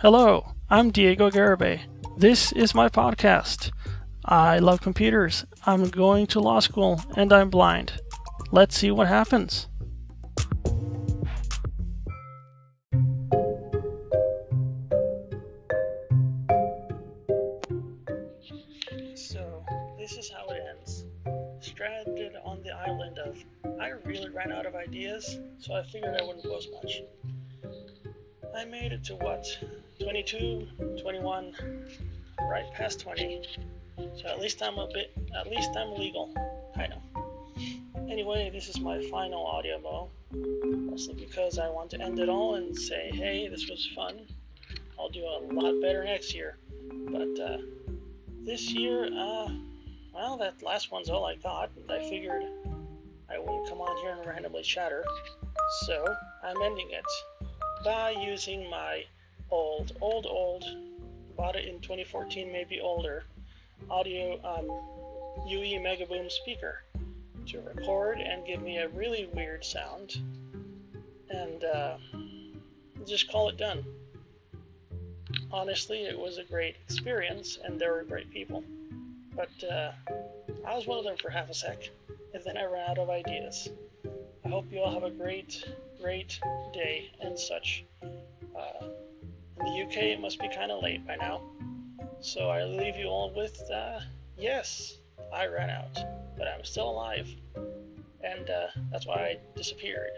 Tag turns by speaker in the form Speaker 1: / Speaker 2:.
Speaker 1: Hello, I'm Diego Garibay. This is my podcast. I love computers. I'm going to law school and I'm blind. Let's see what happens. So, this is how it ends. Stranded on the island of, I really ran out of ideas, so I figured I wouldn't post much. I made it to what? 22, 21, right past 20. So at least I'm a bit, at least I'm legal. I know. Anyway, this is my final audio mo. Mostly because I want to end it all and say, hey, this was fun. I'll do a lot better next year. But uh, this year, uh, well, that last one's all I got, and I figured I wouldn't come on here and randomly chatter. So I'm ending it by using my old, old, old, bought it in 2014, maybe older, audio um, UE Megaboom speaker to record and give me a really weird sound and uh, just call it done. Honestly, it was a great experience and there were great people. But uh, I was one of them for half a sec and then I ran out of ideas. I hope you all have a great, great day and such. Uh, in the UK, it must be kind of late by now. So I leave you all with uh, yes, I ran out, but I'm still alive. And uh, that's why I disappeared.